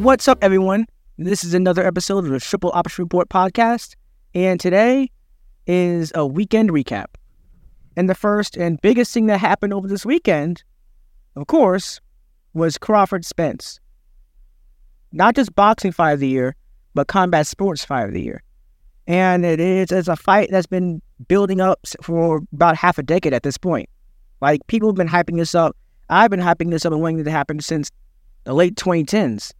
What's up, everyone? This is another episode of the Triple Ops Report podcast, and today is a weekend recap. And the first and biggest thing that happened over this weekend, of course, was Crawford Spence. Not just boxing fight of the year, but combat sports fight of the year. And it is it's a fight that's been building up for about half a decade at this point. Like people have been hyping this up. I've been hyping this up and wanting it to happen since the late 2010s.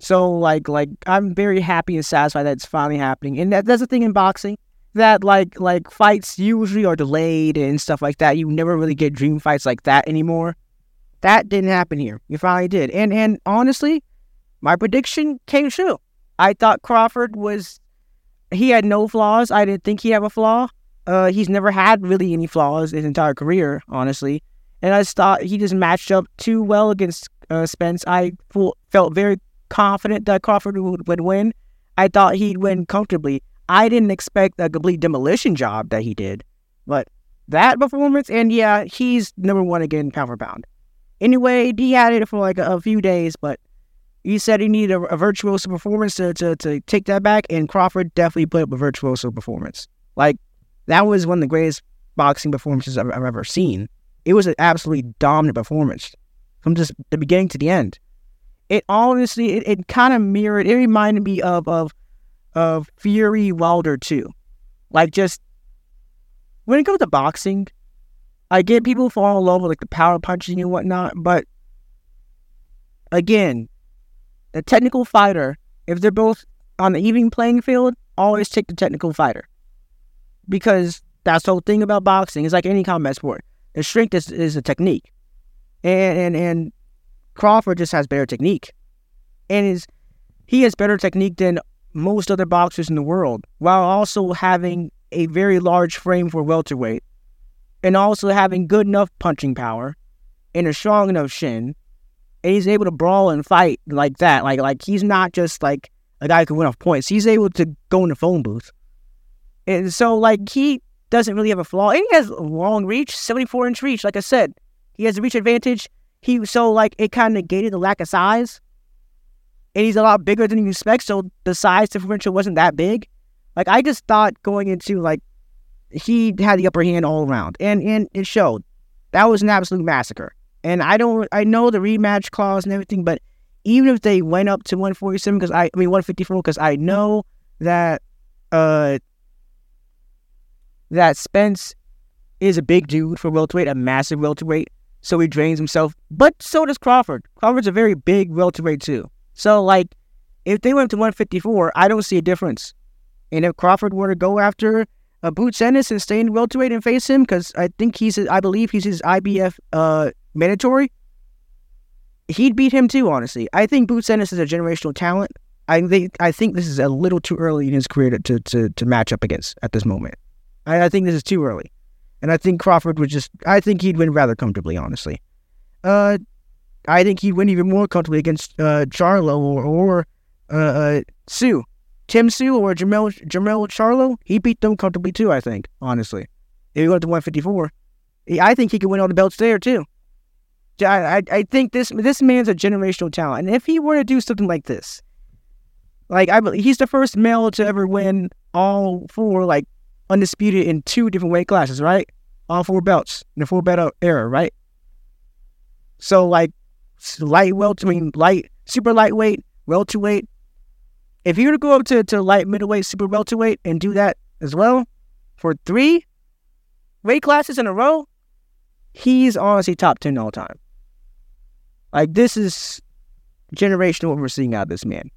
So like like I'm very happy and satisfied that it's finally happening. And that, that's the thing in boxing that like like fights usually are delayed and stuff like that. You never really get dream fights like that anymore. That didn't happen here. You finally did. And and honestly, my prediction came true. I thought Crawford was he had no flaws. I didn't think he had a flaw. Uh, he's never had really any flaws his entire career, honestly. And I just thought he just matched up too well against uh, Spence. I felt very confident that Crawford would, would win. I thought he'd win comfortably. I didn't expect a complete demolition job that he did, but that performance, and yeah, he's number one again pound for pound. Anyway, he had it for like a, a few days, but he said he needed a, a virtuoso performance to, to, to take that back, and Crawford definitely put up a virtuoso performance. Like, that was one of the greatest boxing performances I've, I've ever seen. It was an absolutely dominant performance from just the beginning to the end it honestly it, it kind of mirrored it reminded me of of of Fury Wilder too. Like just when it comes to boxing, I get people fall in love with like the power punching and whatnot, but again, the technical fighter, if they're both on the even playing field, always take the technical fighter. Because that's the whole thing about boxing. It's like any combat sport. The strength is, is a technique. And and and Crawford just has better technique. And is he has better technique than most other boxers in the world, while also having a very large frame for welterweight, and also having good enough punching power and a strong enough shin. And he's able to brawl and fight like that. Like like he's not just like a guy who can win off points. He's able to go in the phone booth. And so like he doesn't really have a flaw. And he has long reach, 74 inch reach, like I said. He has a reach advantage he so like it kind of negated the lack of size, and he's a lot bigger than you expect. So the size differential wasn't that big. Like I just thought going into like he had the upper hand all around, and and it showed. That was an absolute massacre. And I don't, I know the rematch clause and everything, but even if they went up to 147, because I, I mean 154, because I know that uh that Spence is a big dude for welterweight, a massive welterweight so he drains himself. But so does Crawford. Crawford's a very big welterweight too. So like, if they went to 154, I don't see a difference. And if Crawford were to go after a Boots Ennis and stay in welterweight and face him, because I think he's, I believe he's his IBF uh, mandatory, he'd beat him too. Honestly, I think Boots Ennis is a generational talent. I think I think this is a little too early in his career to to, to match up against at this moment. I, I think this is too early. And I think Crawford would just, I think he'd win rather comfortably, honestly. Uh, I think he'd win even more comfortably against uh, Charlo or, or uh, uh, Tszyu. Tim Tszyu or Jermell, Jermell Charlo, he beat them comfortably too, I think, honestly. If he went to 154, I think he could win all the belts there too. I, I, I think this this man's a generational talent. And if he were to do something like this, like I he's the first male to ever win all four like undisputed in two different weight classes, right? All four belts in the four belt era, right? So like light welt, I mean light, super lightweight, welterweight. If you were to go up to, to light middleweight, super welterweight and do that as well for three weight classes in a row, he's honestly top ten all time. Like this is generational what we're seeing out of this man.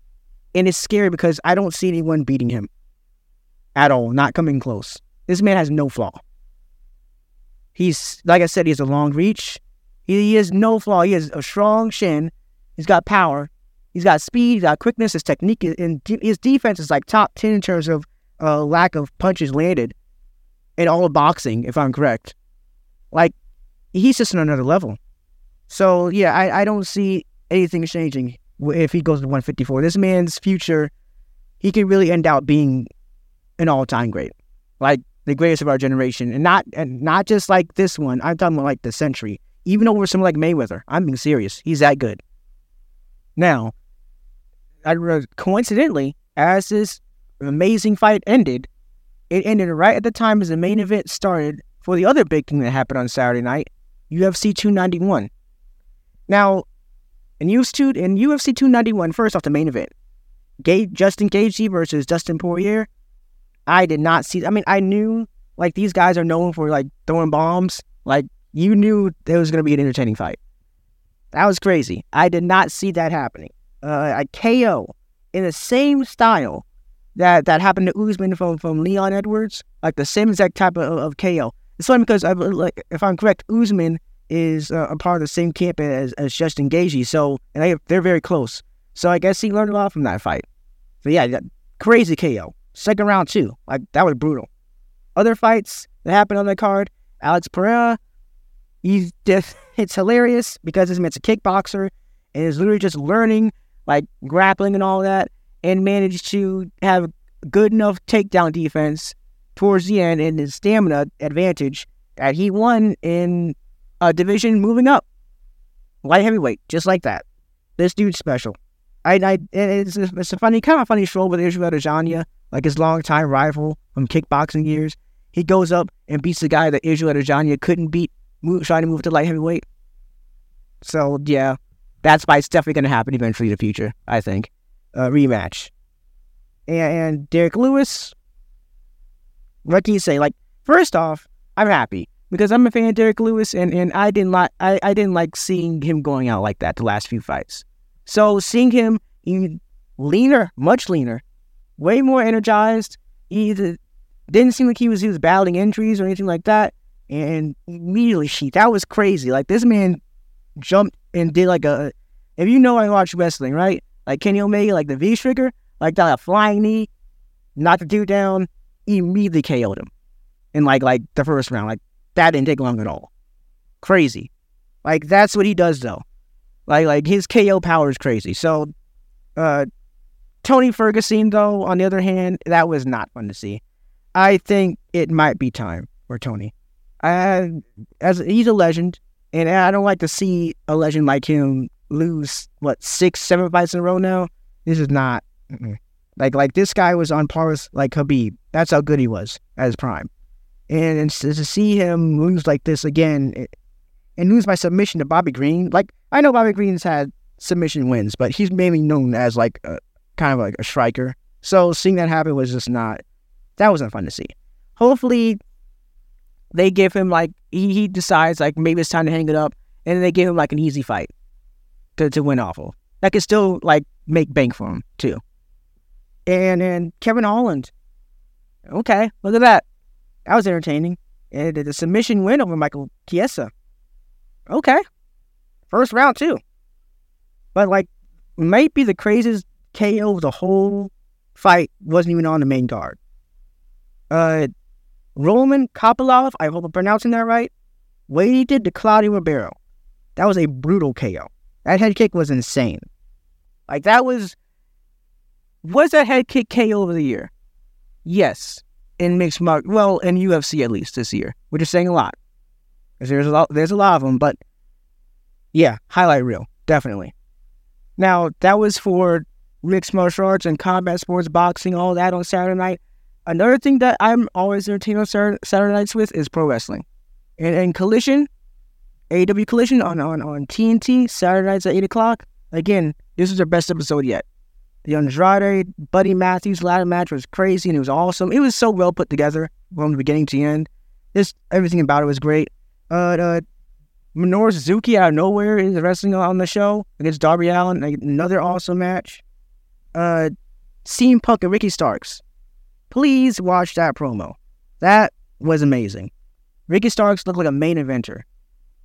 And it's scary because I don't see anyone beating him at all, not coming close. This man has no flaw. He's, like I said, he has a long reach. He, he has no flaw. He has a strong shin. He's got power. He's got speed. He's got quickness. His technique and his defense is like top 10 in terms of uh, lack of punches landed in all of boxing, if I'm correct. Like, he's just on another level. So, yeah, I, I don't see anything changing if he goes to 154. This man's future, he could really end out being an all time great, like the greatest of our generation, and not and not just like this one. I'm talking about like the century, even over someone like Mayweather. I'm being serious. He's that good. Now, I, coincidentally, as this amazing fight ended, it ended right at the time as the main event started for the other big thing that happened on Saturday night, UFC 291. Now, in UFC, in UFC 291, first off, the main event, Justin Gaethje versus Dustin Poirier. I did not see. I mean, I knew like these guys are known for like throwing bombs. Like you knew there was going to be an entertaining fight. That was crazy. I did not see that happening. Uh, a KO in the same style that that happened to Usman from from Leon Edwards, like the same exact type of, of KO. It's funny because I, like if I'm correct, Usman is uh, a part of the same camp as, as Justin Gaethje, so and they they're very close. So I guess he learned a lot from that fight. So yeah, crazy KO. Second round too. Like that was brutal. Other fights that happened on the card, Alex Pereira, he's just it's hilarious because this man's a kickboxer and is literally just learning like grappling and all that and managed to have good enough takedown defense towards the end and his stamina advantage that he won in a division moving up. Light heavyweight, just like that. This dude's special. I, I it's, it's a funny, kind of funny show with Israel Adesanya, like his longtime rival from kickboxing years. He goes up and beats the guy that Israel Adesanya couldn't beat, move, trying to move to light heavyweight. So yeah, that's why it's definitely going to happen eventually in the future. I think uh, rematch. And, and Derrick Lewis, what can you say? Like first off, I'm happy because I'm a fan of Derrick Lewis, and, and I didn't like I, I didn't like seeing him going out like that the last few fights. So seeing him leaner, much leaner, way more energized, he didn't seem like he was he was battling injuries or anything like that. And immediately, she that was crazy. Like this man jumped and did like a. If you know I watch wrestling, right? Like Kenny Omega, like the V trigger, like that flying knee, knocked the dude down, immediately KO'd him in like like the first round. Like that didn't take long at all. Crazy. Like that's what he does though. Like like his KO power is crazy. So uh Tony Ferguson though, on the other hand, that was not fun to see. I think it might be time for Tony. I, as he's a legend, and I don't like to see a legend like him lose what six, seven fights in a row now. This is not like like this guy was on par with like Khabib. That's how good he was at his prime, and, and to see him lose like this again, it, and lose by submission to Bobby Green. Like I know Bobby Green's had submission wins, but he's mainly known as like a kind of like a striker. So seeing that happen was just not that wasn't fun to see. Hopefully they give him like he, he decides like maybe it's time to hang it up and they give him like an easy fight to, to win awful. That could still like make bank for him too. And then Kevin Holland. Okay, look at that. That was entertaining. And the submission win over Michael Chiesa. Okay. First round, too. But, like, might be the craziest KO the whole fight wasn't even on the main card. Uh, Roman Kopylov, I hope I'm pronouncing that right, did to Claudio Ribeiro. That was a brutal KO. That head kick was insane. Like, that was. Was that head kick KO of the year? Yes. In mixed mark, well, in UFC at least this year, which is saying a lot. Because there's a lot, there's a lot of them, but yeah, highlight reel, definitely. Now, that was for mixed martial arts and combat sports, boxing, all that on Saturday night. Another thing that I'm always entertained on Saturday nights with is pro wrestling. And, and Collision, AEW Collision on, on, on TNT, Saturday nights at 8 o'clock. Again, this was their best episode yet. The Andrade Buddy Matthews ladder match was crazy and it was awesome. It was so well put together from the beginning to the end. Just everything about it was great. Uh, uh, Minoru Suzuki out of nowhere is wrestling on the show against Darby Allin. Another awesome match. Uh, CM Punk and Ricky Starks. Please watch that promo. That was amazing. Ricky Starks looked like a main eventer.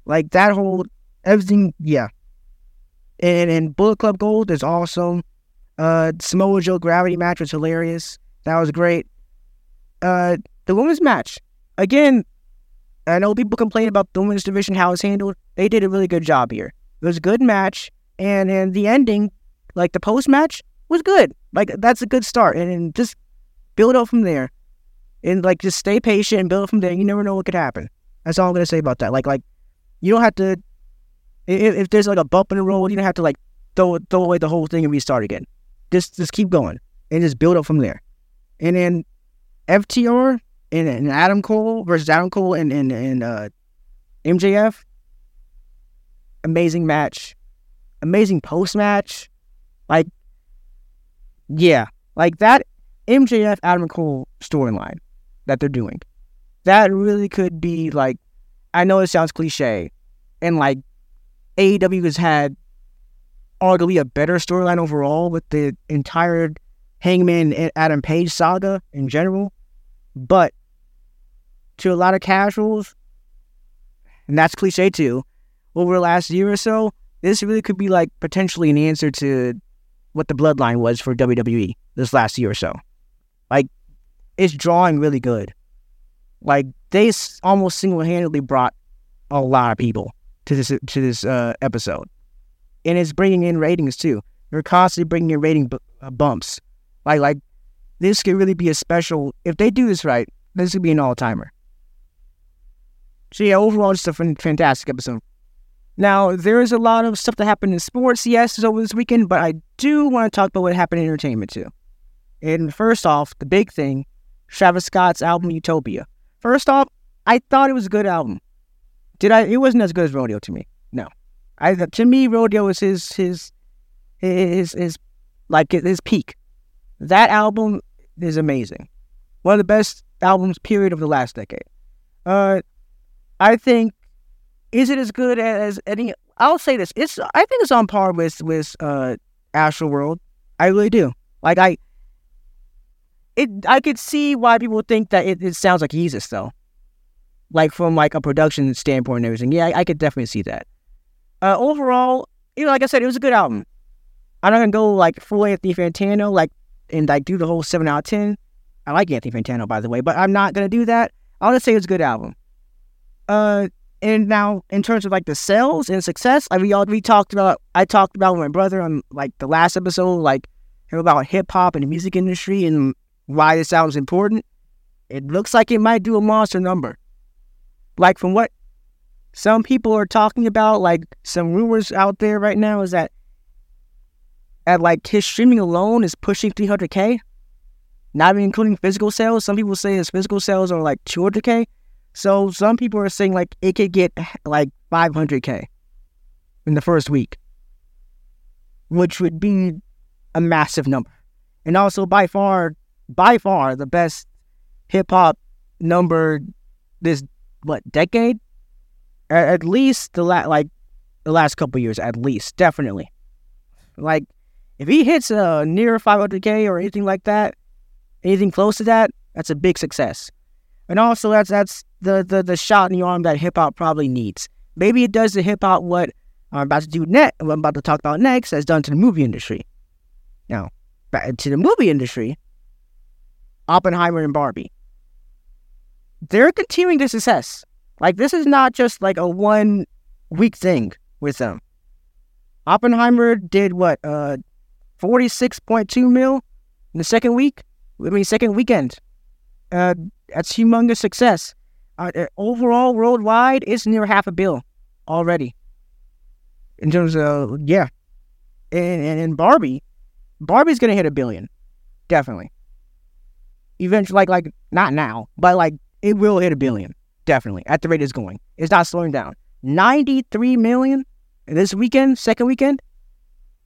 Like that whole everything, yeah. And and Bullet Club Gold is awesome. Uh, Samoa Joe Gravity match was hilarious. That was great. Uh, the women's match again I know people complain about the women's division, how it's handled. They did a really good job here. It was a good match, and and the ending, like the post match, was good. Like that's a good start, and, and just build up from there, and like just stay patient and build up from there. You never know what could happen. That's all I'm gonna say about that. Like like you don't have to. If, if there's like a bump in the road, you don't have to like throw throw away the whole thing and restart again. just just keep going and just build up from there. And then FTR and, and Adam Cole versus Adam Cole and and, and uh, MJF. Amazing match, amazing post match. Like, yeah, like that MJF Adam Cole storyline that they're doing. That really could be like, I know it sounds cliche, and like AEW has had arguably a better storyline overall with the entire Hangman and Adam Page saga in general. But to a lot of casuals, and that's cliche too, over the last year or so, this really could be like potentially an answer to what the bloodline was for WWE this last year or so. Like, it's drawing really good. Like, they almost single handedly brought a lot of people to this to this uh, episode, and it's bringing in ratings too. They're constantly bringing in rating b- uh, bumps. Like, like this could really be a special. If they do this right, this could be an all timer. So yeah, overall, just a fantastic episode. Now, there is a lot of stuff that happened in sports, yes, over this weekend, but I do want to talk about what happened in entertainment too. And first off, the big thing, Travis Scott's album Utopia. First off, I thought it was a good album. Did I? It wasn't as good as Rodeo to me. No, I to me Rodeo was his his his his like his peak. That album is amazing. One of the best albums period of the last decade. Uh, I think is it as good as any? I'll say this. It's I think it's on par with with uh Astroworld. I really do. Like I, it I could see why people think that it, it sounds like Yeezus though. Like from like a production standpoint and everything. Yeah, I, I could definitely see that. Uh, overall, you know, like I said, it was a good album. I'm not gonna go like full Anthony Fantano, like and like do the whole seven out of ten. I like Anthony Fantano, by the way, but I'm not gonna do that. I'll just say it's a good album. Uh, and now in terms of like the sales and success, I we all we talked about. I talked about with my brother on like the last episode, like about hip hop and the music industry and why this album's important. It looks like it might do a monster number. Like from what some people are talking about, like some rumors out there right now is that at like his streaming alone is pushing 300k, not even including physical sales. Some people say his physical sales are like 200k. So some people are saying like it could get like 500k in the first week, which would be a massive number, and also by far, by far the best hip hop number this what decade, at, least the la- like the last couple years, at least definitely. Like if he hits a near 500k or anything like that, anything close to that, that's a big success. And also, that's that's the the, the shot in the arm that hip hop probably needs. Maybe it does to hip hop what I'm about to do next. What I'm about to talk about next has done to the movie industry. Now, back to the movie industry, Oppenheimer and Barbie. They're continuing to success. Like this is not just like a one week thing with them. Oppenheimer did what? Uh, 46.2 mil in the second week. I mean, second weekend. Uh, that's humongous success. Uh, overall, worldwide, it's near half a bill already. In terms of, yeah. And, and, and Barbie, Barbie's to hit a billion. Definitely. Eventually, like, like, not now, but like, it will hit a billion. Definitely. At the rate it's going. It's not slowing down. 93 million this weekend, second weekend.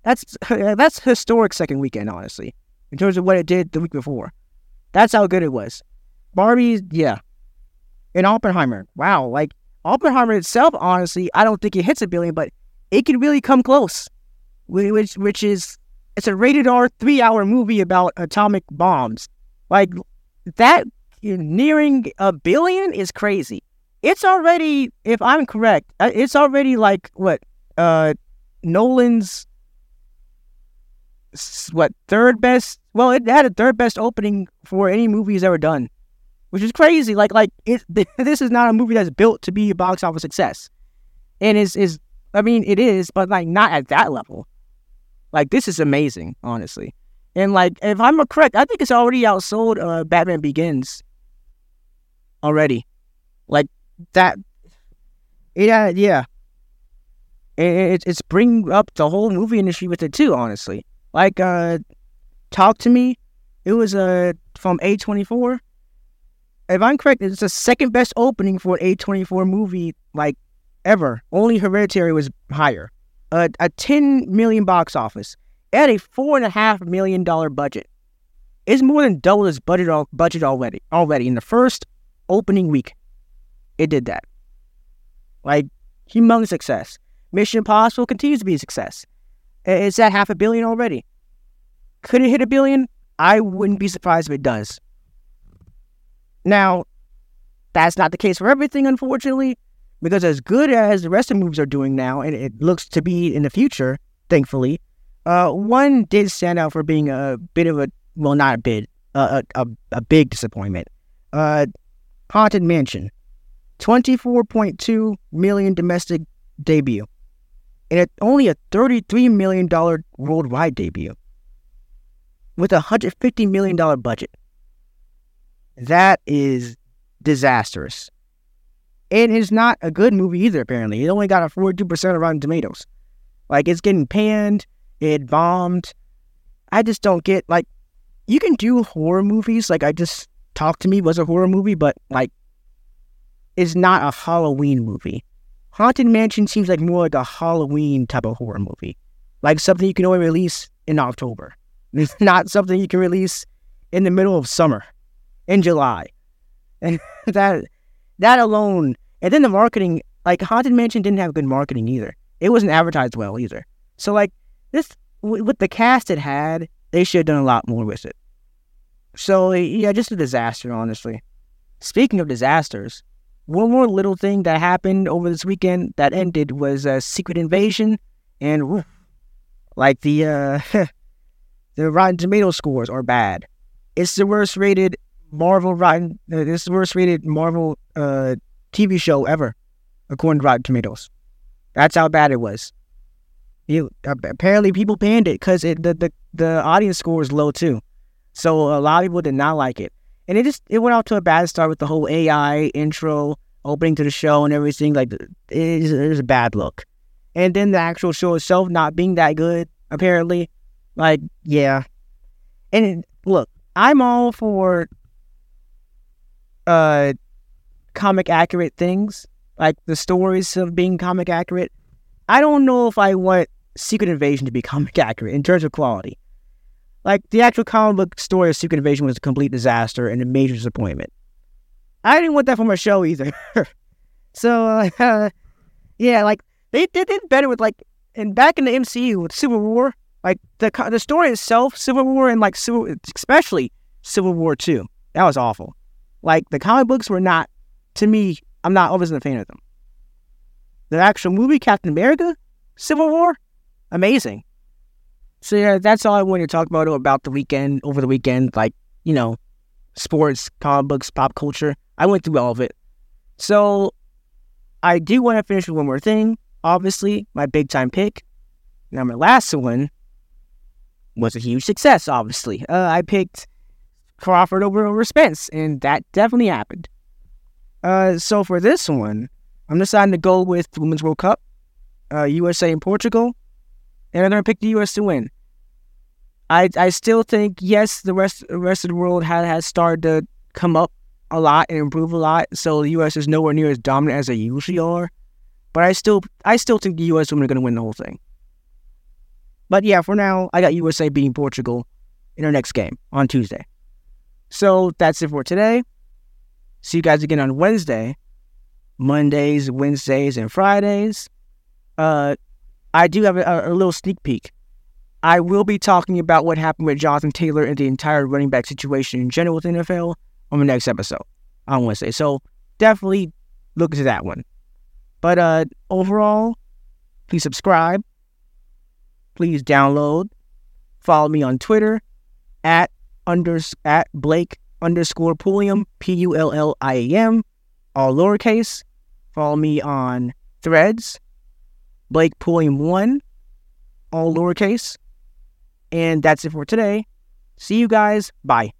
That's that's historic second weekend, honestly, in terms of what it did the week before. That's how good it was. Barbie, yeah. And Oppenheimer, wow. Like Oppenheimer itself, honestly, I don't think it hits a billion, but it can really come close. Which which is it's a rated R three hour movie about atomic bombs. Like that nearing a billion is crazy. It's already, if I'm correct, uh, it's already like what uh Nolan's what third best. Well, it had a third best opening for any movie he's ever done, which is crazy. Like like it, this is not a movie that's built to be a box office success, and is is I mean it is, but like not at that level. Like this is amazing, honestly. And like if I'm correct, I think it's already outsold uh, Batman Begins. Already, like that. Yeah, yeah. It, it, it's bringing up the whole movie industry with it too, honestly. Like, uh, Talk to Me. It was uh, from A24. If I'm correct, it's the second best opening for an A24 movie like ever. Only Hereditary was higher. Uh, a 10 million box office. Had a four and a half million dollar budget. It's more than double its budget budget already. Already in the first opening week, it did that. Like humongous success. Mission Impossible continues to be a success. It's at half a billion already. Could it hit a billion? I wouldn't be surprised if it does. Now, that's not the case for everything, unfortunately, because as good as the rest of the movies are doing now, and it looks to be in the future, thankfully, uh, one did stand out for being a bit of a, well, not a bit, a, a, a big disappointment. Uh, Haunted Mansion, 24.2 million domestic debut, and it, only a $33 million worldwide debut with a $150 million budget. That is disastrous. And It is not a good movie either, apparently. It only got a 42% of Rotten Tomatoes. Like, it's getting panned, it bombed. I just don't get, like, you can do horror movies. Like, I just Talk to Me was a horror movie, but, like, it's not a Halloween movie. Haunted Mansion seems like more like a Halloween type of horror movie. Like something you can only release in October. It's not something you can release in the middle of summer, in July. And that that alone, and then the marketing, like Haunted Mansion didn't have good marketing either. It wasn't advertised well either. So like this, with the cast it had, they should have done a lot more with it. So yeah, just a disaster, honestly. Speaking of disasters, one more little thing that happened over this weekend that ended was a Secret Invasion, and like the uh, the Rotten Tomato scores are bad. It's the worst rated Marvel Rotten. Uh, it's the worst rated Marvel uh, TV show ever, according to Rotten Tomatoes. That's how bad it was. You, apparently, people panned it because the, the the audience score is low too. So a lot of people did not like it, and it just it went out to a bad start with the whole AI intro opening to the show and everything. Like it is, it is a bad look, and then the actual show itself not being that good apparently. Like, yeah. And look, I'm all for uh comic accurate things, like the stories of being comic accurate. I don't know if I want Secret Invasion to be comic accurate in terms of quality. Like the actual comic book story of Secret Invasion was a complete disaster and a major disappointment. I didn't want that from a show either. so uh, yeah, like they, they did better with like and back in the MCU with Civil War, like the the story itself, Civil War, and like Civil, especially Civil War Two, that was awful. Like the comic books were not, to me, I'm not always a fan of them. The actual movie, Captain America, Civil War, amazing. So yeah, that's all I wanted to talk about about the weekend over the weekend, like you know, sports, comic books, pop culture. I went through all of it. So I do want to finish with one more thing. Obviously, my big time pick. Now my last one was a huge success, obviously. Uh, I picked Crawford over, over Spence, and that definitely happened. Uh, so for this one, I'm deciding to go with the Women's World Cup, uh, USA and Portugal, and I'm to pick the US to win. I, I still think, yes, the rest, the rest of the world has, has started to come up a lot and improve a lot, so the US is nowhere near as dominant as they usually are. But I still I still think the US women are to win the whole thing. But yeah, for now, I got USA beating Portugal in our next game on Tuesday. So that's it for today. See you guys again on Wednesday, Mondays, Wednesdays, and Fridays. Uh, I do have a, a little sneak peek. I will be talking about what happened with Jonathan Taylor and the entire running back situation in general with NFL on the next episode on Wednesday. So definitely look into that one. But uh, overall, please subscribe, please download. Follow me on Twitter at at Blake underscore Pulliam, P U L L I A M, all lowercase. Follow me on threads, Blake Pulliam 1, all lowercase. And that's it for today. See you guys. Bye.